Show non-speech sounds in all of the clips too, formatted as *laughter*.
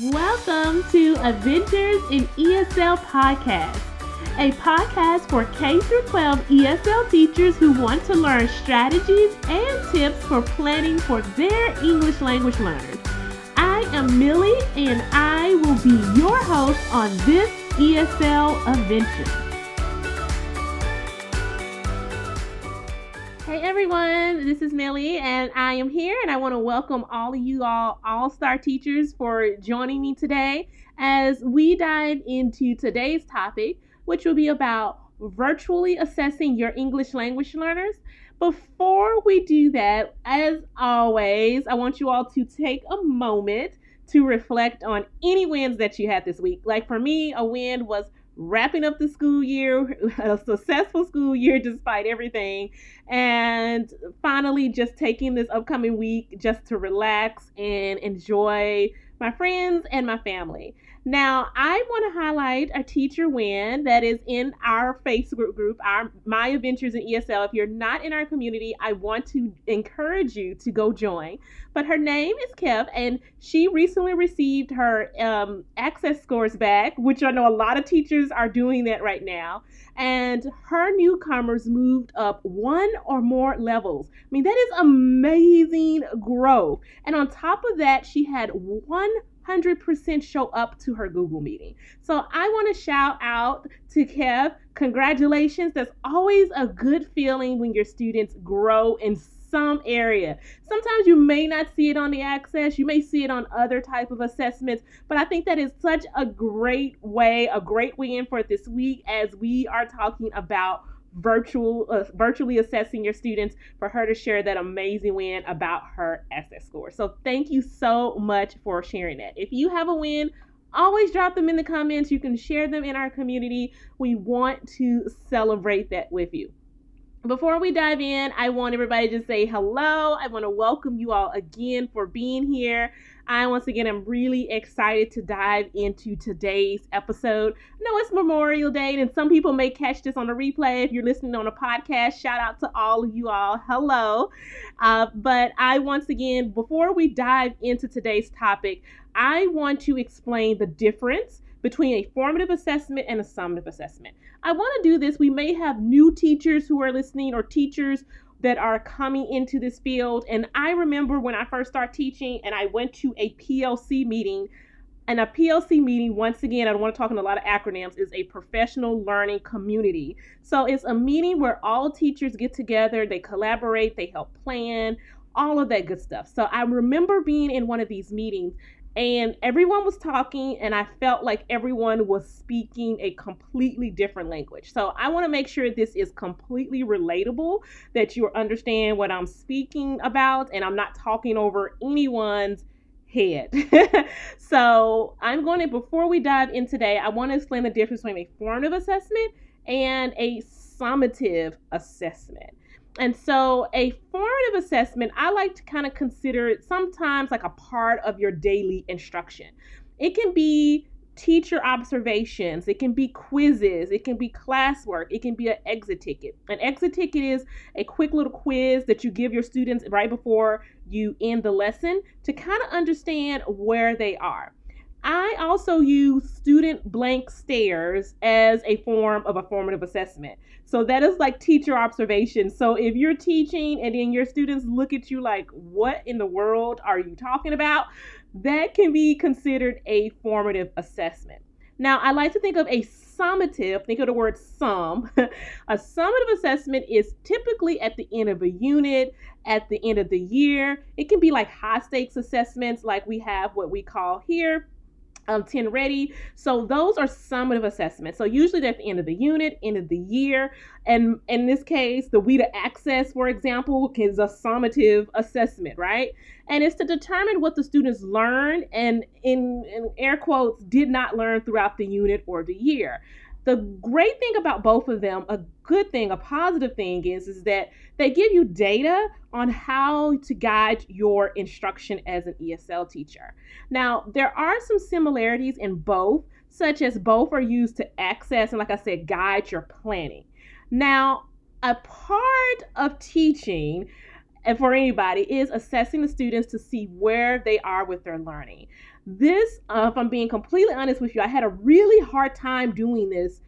Welcome to Adventures in ESL Podcast, a podcast for K 12 ESL teachers who want to learn strategies and tips for planning for their English language learners. I am Millie and I will be your host on this ESL adventure. Everyone, this is Millie and I am here and I want to welcome all of you all all-star teachers for joining me today as we dive into today's topic, which will be about virtually assessing your English language learners. Before we do that, as always, I want you all to take a moment to reflect on any wins that you had this week. Like for me, a win was wrapping up the school year, *laughs* a successful school year despite everything, and finally just taking this upcoming week just to relax and enjoy my friends and my family. Now, I want to highlight a teacher win that is in our Facebook group, our My Adventures in ESL. If you're not in our community, I want to encourage you to go join. But her name is Kev, and she recently received her um, access scores back, which I know a lot of teachers are doing that right now. And her newcomers moved up one or more levels. I mean, that is amazing growth. And on top of that, she had one 100% show up to her Google meeting. So I want to shout out to Kev. Congratulations. That's always a good feeling when your students grow in some area. Sometimes you may not see it on the access, you may see it on other type of assessments, but I think that is such a great way, a great win for this week as we are talking about virtual uh, virtually assessing your students for her to share that amazing win about her access score. So thank you so much for sharing that. If you have a win, always drop them in the comments. You can share them in our community. We want to celebrate that with you. Before we dive in, I want everybody to say hello. I want to welcome you all again for being here. I once again am really excited to dive into today's episode. Know it's Memorial Day, and some people may catch this on a replay. If you're listening on a podcast, shout out to all of you all. Hello. Uh, but I once again, before we dive into today's topic, I want to explain the difference between a formative assessment and a summative assessment. I want to do this. We may have new teachers who are listening or teachers that are coming into this field. And I remember when I first started teaching and I went to a PLC meeting. And a PLC meeting, once again, I don't want to talk in a lot of acronyms, is a professional learning community. So it's a meeting where all teachers get together, they collaborate, they help plan, all of that good stuff. So I remember being in one of these meetings and everyone was talking and i felt like everyone was speaking a completely different language. So i want to make sure this is completely relatable that you understand what i'm speaking about and i'm not talking over anyone's head. *laughs* So i'm going to before we dive in today i want to explain the difference between a formative assessment and a summative assessment and so, a formative assessment, I like to kind of consider it sometimes like a part of your daily instruction. It can be teacher observations, it can be quizzes, it can be classwork, it can be an exit ticket. An exit ticket is a quick little quiz that you give your students right before you end the lesson to kind of understand where they are. I also use student blank stares as a form of a formative assessment. So that is like teacher observation. So if you're teaching and then your students look at you like, what in the world are you talking about? That can be considered a formative assessment. Now, I like to think of a summative, think of the word sum. *laughs* a summative assessment is typically at the end of a unit, at the end of the year. It can be like high stakes assessments, like we have what we call here um, 10 ready. So those are summative assessments. So usually at the end of the unit, end of the year. And in this case, the WIDA access, for example, is a summative assessment, right? And it's to determine what the students learned and in, in air quotes did not learn throughout the unit or the year. The great thing about both of them, a good thing, a positive thing is, is that they give you data on how to guide your instruction as an ESL teacher. Now, there are some similarities in both, such as both are used to access and, like I said, guide your planning. Now, a part of teaching and for anybody is assessing the students to see where they are with their learning. This, uh, if I'm being completely honest with you, I had a really hard time doing this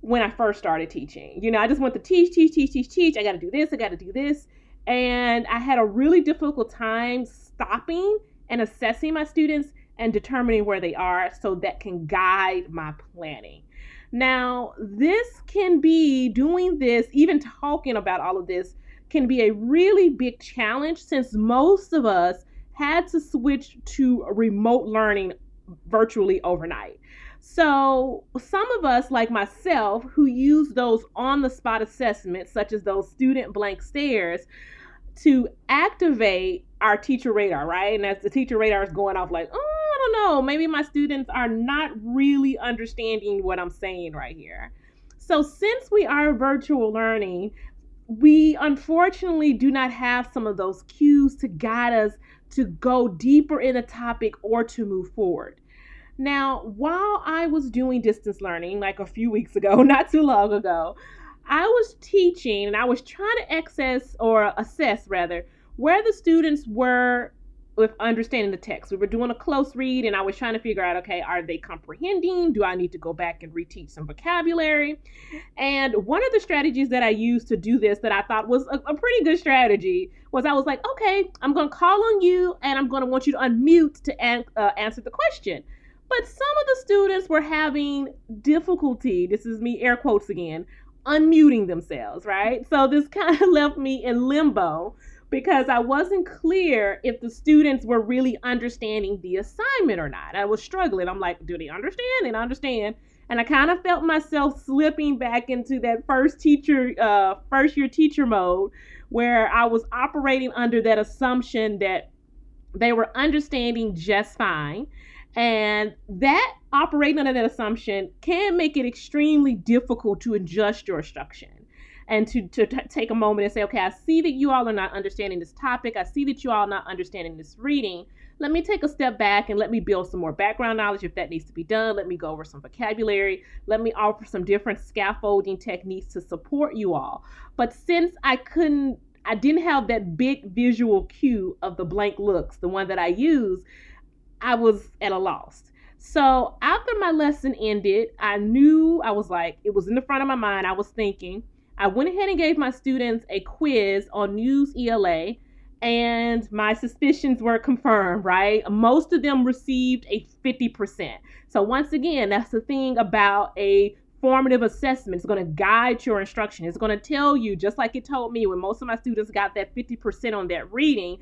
when I first started teaching. You know, I just want to teach, teach, teach, teach, teach. I got to do this, I got to do this. And I had a really difficult time stopping and assessing my students and determining where they are so that can guide my planning. Now, this can be doing this, even talking about all of this, can be a really big challenge since most of us had to switch to remote learning virtually overnight. So, some of us, like myself, who use those on the spot assessments, such as those student blank stares, to activate our teacher radar, right? And as the teacher radar is going off, like, oh, I don't know, maybe my students are not really understanding what I'm saying right here. So, since we are virtual learning, we unfortunately do not have some of those cues to guide us to go deeper in a topic or to move forward. Now, while I was doing distance learning, like a few weeks ago, *laughs* not too long ago, I was teaching and I was trying to access or assess rather where the students were with understanding the text. We were doing a close read and I was trying to figure out okay, are they comprehending? Do I need to go back and reteach some vocabulary? And one of the strategies that I used to do this that I thought was a, a pretty good strategy was I was like, okay, I'm going to call on you and I'm going to want you to unmute to an- uh, answer the question. But some of the students were having difficulty, this is me air quotes again, unmuting themselves, right? So this *laughs* kind of left me in limbo because I wasn't clear if the students were really understanding the assignment or not. I was struggling. I'm like, do they understand? And understand. And I kind of felt myself slipping back into that first teacher, uh, first year teacher mode where I was operating under that assumption that they were understanding just fine and that operating under that assumption can make it extremely difficult to adjust your instruction and to, to t- take a moment and say, okay, I see that you all are not understanding this topic. I see that you all are not understanding this reading. Let me take a step back and let me build some more background knowledge if that needs to be done. Let me go over some vocabulary. Let me offer some different scaffolding techniques to support you all. But since I couldn't, I didn't have that big visual cue of the blank looks, the one that I use, I was at a loss. So after my lesson ended, I knew I was like, it was in the front of my mind. I was thinking. I went ahead and gave my students a quiz on Newsela, and my suspicions were confirmed, right? Most of them received a 50%. So, once again, that's the thing about a formative assessment. It's going to guide your instruction. It's going to tell you, just like it told me when most of my students got that 50% on that reading,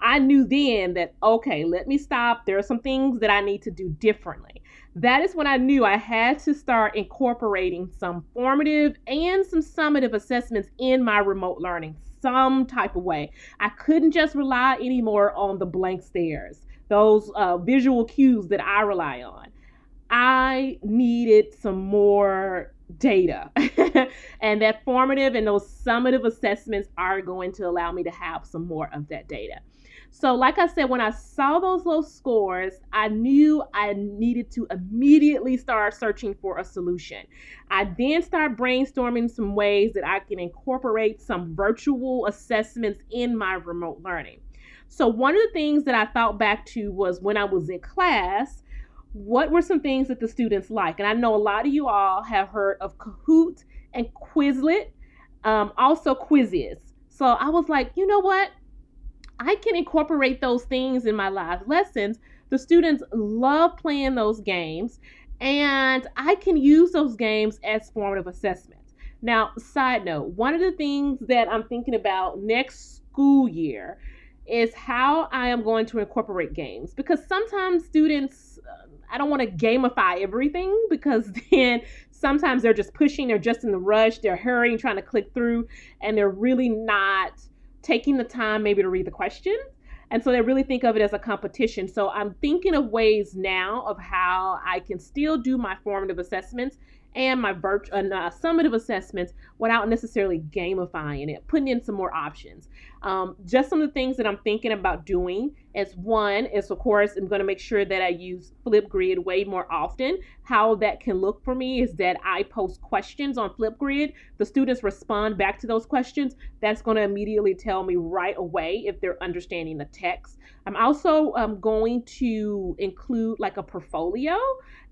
I knew then that, okay, let me stop. There are some things that I need to do differently. That is when I knew I had to start incorporating some formative and some summative assessments in my remote learning, some type of way. I couldn't just rely anymore on the blank stares, those uh, visual cues that I rely on. I needed some more data. *laughs* and that formative and those summative assessments are going to allow me to have some more of that data. So, like I said, when I saw those low scores, I knew I needed to immediately start searching for a solution. I then start brainstorming some ways that I can incorporate some virtual assessments in my remote learning. So, one of the things that I thought back to was when I was in class, what were some things that the students like? And I know a lot of you all have heard of Kahoot and Quizlet, um, also Quizizz. So I was like, you know what? I can incorporate those things in my live lessons. The students love playing those games, and I can use those games as formative assessment. Now, side note, one of the things that I'm thinking about next school year is how I am going to incorporate games because sometimes students, I don't want to gamify everything because *laughs* then sometimes they're just pushing, they're just in the rush, they're hurrying, trying to click through, and they're really not taking the time maybe to read the question. And so they really think of it as a competition. So I'm thinking of ways now of how I can still do my formative assessments and my virtual uh, summative assessments without necessarily gamifying it, putting in some more options. Um, just some of the things that I'm thinking about doing is one is of course I'm going to make sure that I use Flipgrid way more often. How that can look for me is that I post questions on Flipgrid. The students respond back to those questions. That's going to immediately tell me right away if they're understanding the text. I'm also um, going to include like a portfolio,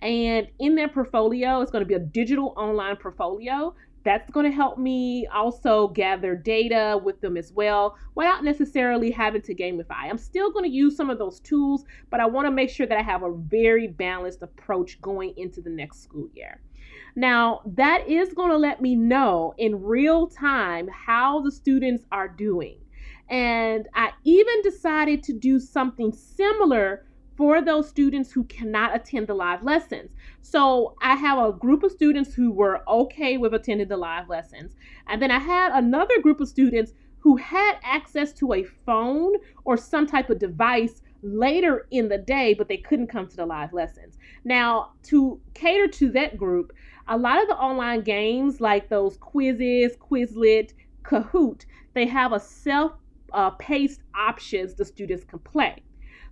and in that portfolio, it's going to be a digital online portfolio that's going to help me also gather data with them as well without necessarily having to gamify. I'm still going to use some of those tools, but I want to make sure that I have a very balanced approach going into the next school year. Now, that is going to let me know in real time how the students are doing. And I even decided to do something similar for those students who cannot attend the live lessons. So I have a group of students who were okay with attending the live lessons. And then I had another group of students who had access to a phone or some type of device later in the day, but they couldn't come to the live lessons. Now, to cater to that group, a lot of the online games like those Quizizz, Quizlet, Kahoot, they have a self uh, paced options the students can play.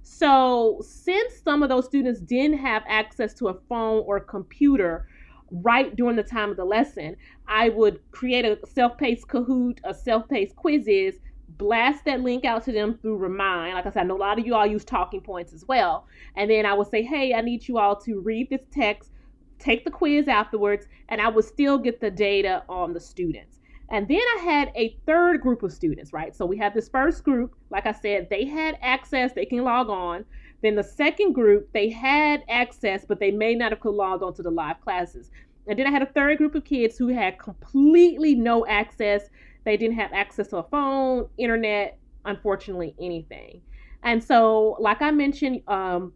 So, since some of those students didn't have access to a phone or computer right during the time of the lesson, I would create a self paced Kahoot, a self paced Quizizz, blast that link out to them through Remind. Like I said, I know a lot of you all use talking points as well. And then I would say, hey, I need you all to read this text, take the quiz afterwards, and I would still get the data on the students. And then I had a third group of students, right? So we have this first group, like I said, they had access, they can log on. Then the second group, they had access, but they may not have logged log on to the live classes. And then I had a third group of kids who had completely no access. They didn't have access to a phone, internet, unfortunately, anything. And so, like I mentioned, um,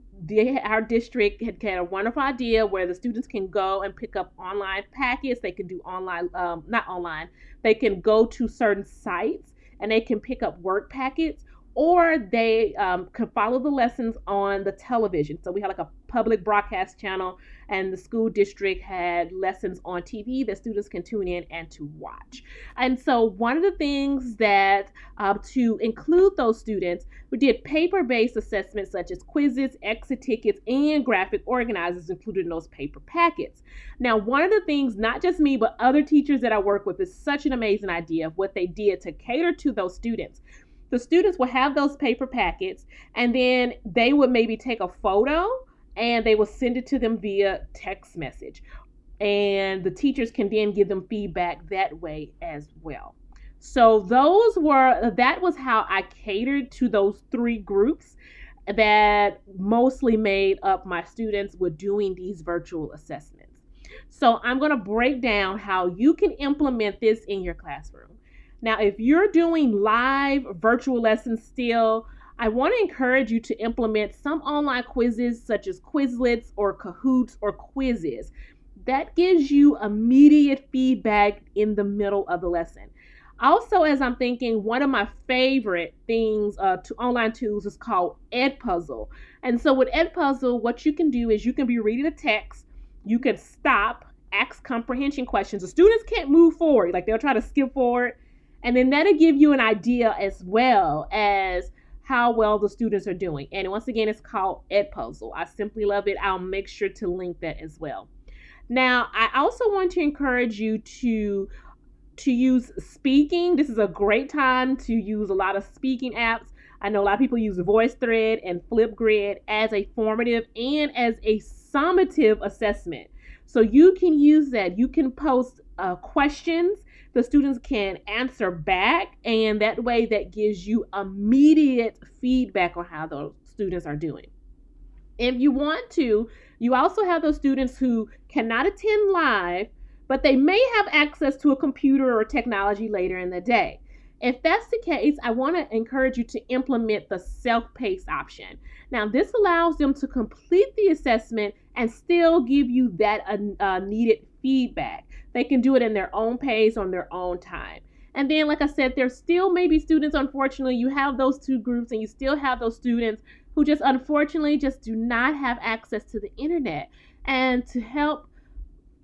our district had, had a wonderful idea where the students can go and pick up online packets. They can do online, um, not online, they can go to certain sites and they can pick up work packets or they um, can follow the lessons on the television. So we had like a public broadcast channel, and the school district had lessons on TV that students can tune in and to watch. And so one of the things that uh, to include those students, we did paper-based assessments such as quizzes, exit tickets, and graphic organizers included in those paper packets. Now, one of the things, not just me, but other teachers that I work with, is such an amazing idea of what they did to cater to those students the students would have those paper packets and then they would maybe take a photo and they will send it to them via text message. And the teachers can then give them feedback that way as well. So those were that was how I catered to those three groups that mostly made up my students were doing these virtual assessments. So I'm going to break down how you can implement this in your classroom. Now, if you're doing live virtual lessons still, I want to encourage you to implement some online Quizizz such as Quizlets or Kahoots or quizzes. That gives you immediate feedback in the middle of the lesson. Also, as I'm thinking, one of my favorite things uh, to online tools is called Edpuzzle. And so with Edpuzzle, what you can do is you can be reading a text, you can stop, ask comprehension questions. The students can't move forward, like they'll try to skip forward. And then that'll give you an idea as well as how well the students are doing. And once again, it's called Edpuzzle. I simply love it. I'll make sure to link that as well. Now, I also want to encourage you to to use speaking. This is a great time to use a lot of speaking apps. I know a lot of people use VoiceThread and Flipgrid as a formative and as a summative assessment. So you can use that. You can post uh, questions the students can answer back and that way that gives you immediate feedback on how those students are doing if you want to you also have those students who cannot attend live but they may have access to a computer or technology later in the day if that's the case, I want to encourage you to implement the self paced option. Now, this allows them to complete the assessment and still give you that uh, needed feedback. They can do it in their own pace on their own time. And then, like I said, there's still maybe students, unfortunately, you have those two groups and you still have those students who just unfortunately just do not have access to the internet. And to help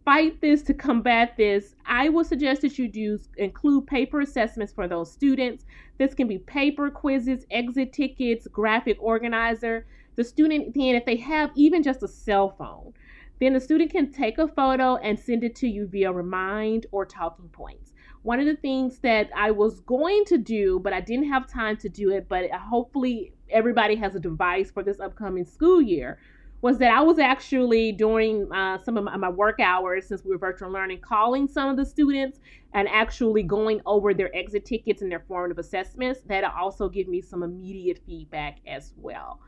fight this, to combat this, I would suggest that you do include paper assessments for those students. This can be paper quizzes, exit tickets, graphic organizer. The student then, if they have even just a cell phone, then the student can take a photo and send it to you via Remind or Talking Points. One of the things that I was going to do, but I didn't have time to do it, but hopefully everybody has a device for this upcoming school year, was that I was actually during uh, some of my, my, work hours since we were virtual learning, calling some of the students and actually going over their exit tickets and their formative assessments. That'll also give me some immediate feedback as well.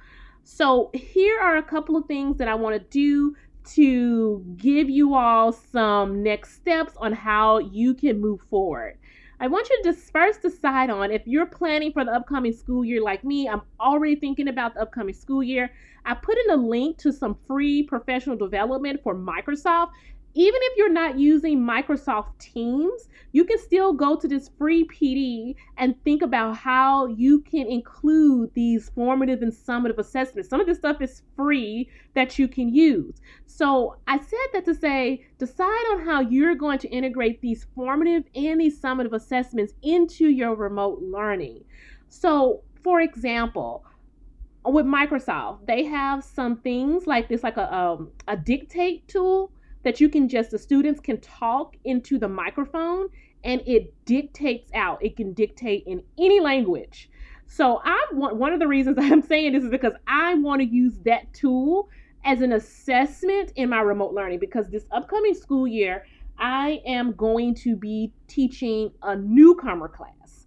So, here are a couple of things that I want to do to give you all some next steps on how you can move forward. I want you to just first decide on if you're planning for the upcoming school year like me, I'm already thinking about the upcoming school year. I put in a link to some free professional development for Microsoft even if you're not using Microsoft Teams, you can still go to this free PD and think about how you can include these formative and summative assessments. Some of this stuff is free that you can use. So I said that to say decide on how you're going to integrate these formative and these summative assessments into your remote learning. So, for example, with Microsoft, they have some things like this, like a, um, a dictate tool that you can just the students can talk into the microphone and it dictates out. It can dictate in any language. So I want one of the reasons *laughs* I'm saying this is because I want to use that tool as an assessment in my remote learning because this upcoming school year I am going to be teaching a newcomer class.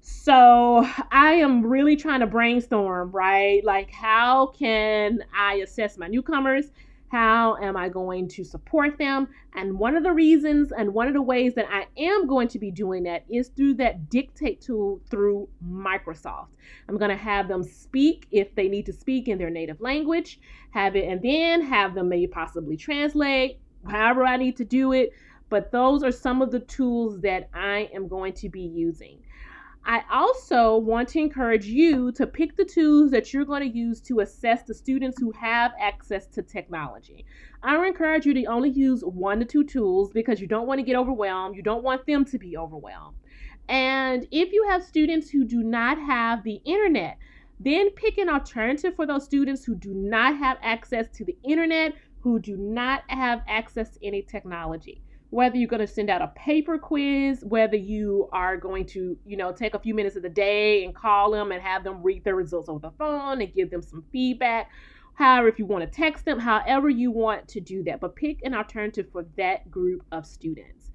So I am really trying to brainstorm, right? Like how can I assess my newcomers? How am I going to support them? And one of the reasons and one of the ways that I am going to be doing that is through that dictate tool through Microsoft. I'm going to have them speak if they need to speak in their native language, have it, and then have them maybe possibly translate, however I need to do it. But those are some of the tools that I am going to be using. I also want to encourage you to pick the tools that you're going to use to assess the students who have access to technology. I encourage you to only use one to two tools because you don't want to get overwhelmed. You don't want them to be overwhelmed. And if you have students who do not have the internet, then pick an alternative for those students who do not have access to the internet, who do not have access to any technology whether you're going to send out a paper quiz, whether you are going to, you know, take a few minutes of the day and call them and have them read their results over the phone and give them some feedback. However, if you want to text them, however you want to do that, but pick an alternative for that group of students.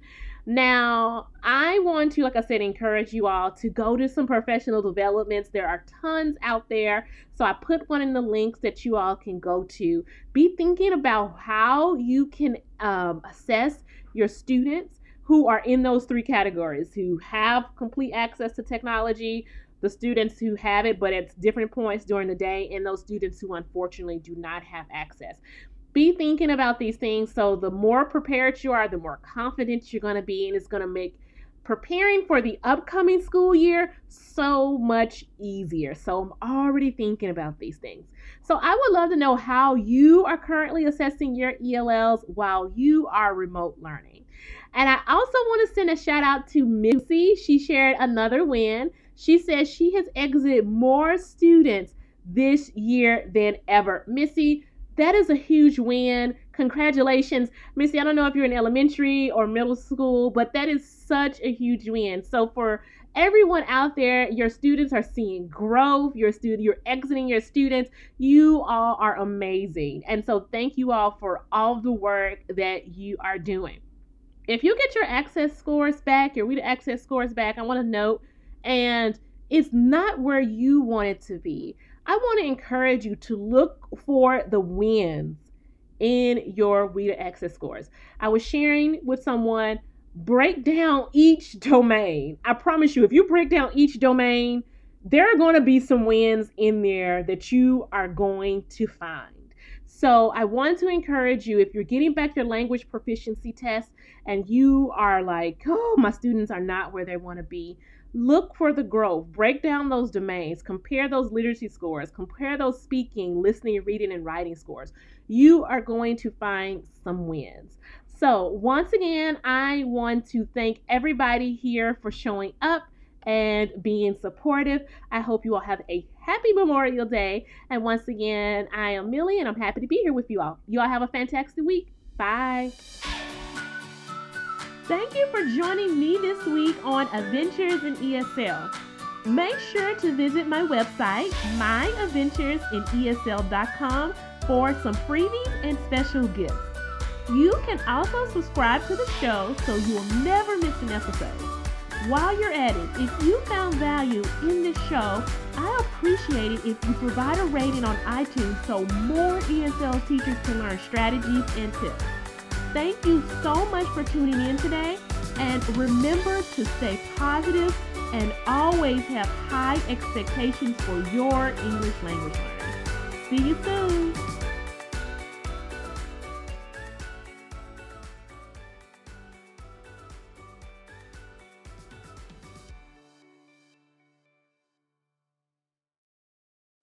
Now, I want to, like I said, encourage you all to go to some professional developments. There are tons out there. So I put one in the links that you all can go to. Be thinking about how you can um, assess your students who are in those three categories who have complete access to technology, the students who have it but at different points during the day, and those students who unfortunately do not have access. Be thinking about these things so the more prepared you are, the more confident you're going to be, and it's going to make preparing for the upcoming school year so much easier. So I'm already thinking about these things. So I would love to know how you are currently assessing your ELLs while you are remote learning. And I also want to send a shout out to Missy. She shared another win. She says she has exited more students this year than ever. Missy, that is a huge win. Congratulations. Missy, I don't know if you're in elementary or middle school, but that is such a huge win. So for everyone out there, your students are seeing growth. Your student, you're exiting your students. You all are amazing. And so thank you all for all the work that you are doing. If you get your access scores back, your WIDA access scores back, I want to note, and it's not where you want it to be. I want to encourage you to look for the wins in your WIDA access scores. I was sharing with someone, break down each domain. I promise you, if you break down each domain, there are going to be some wins in there that you are going to find. So I want to encourage you if you're getting back your language proficiency test and you are like, oh, my students are not where they want to be, Look for the growth. Break down those domains. Compare those literacy scores. Compare those speaking, listening, reading, and writing scores. You are going to find some wins. So, once again, I want to thank everybody here for showing up and being supportive. I hope you all have a happy Memorial Day. And once again, I am Millie and I'm happy to be here with you all. You all have a fantastic week. Bye. Thank you for joining me this week on Adventures in ESL. Make sure to visit my website, myadventuresinesl.com, for some freebies and special gifts. You can also subscribe to the show so you'll never miss an episode. While you're at it, if you found value in this show, I appreciate it if you provide a rating on iTunes so more ESL teachers can learn strategies and tips. Thank you so much for tuning in today, and remember to stay positive and always have high expectations for your English language learning. See you soon.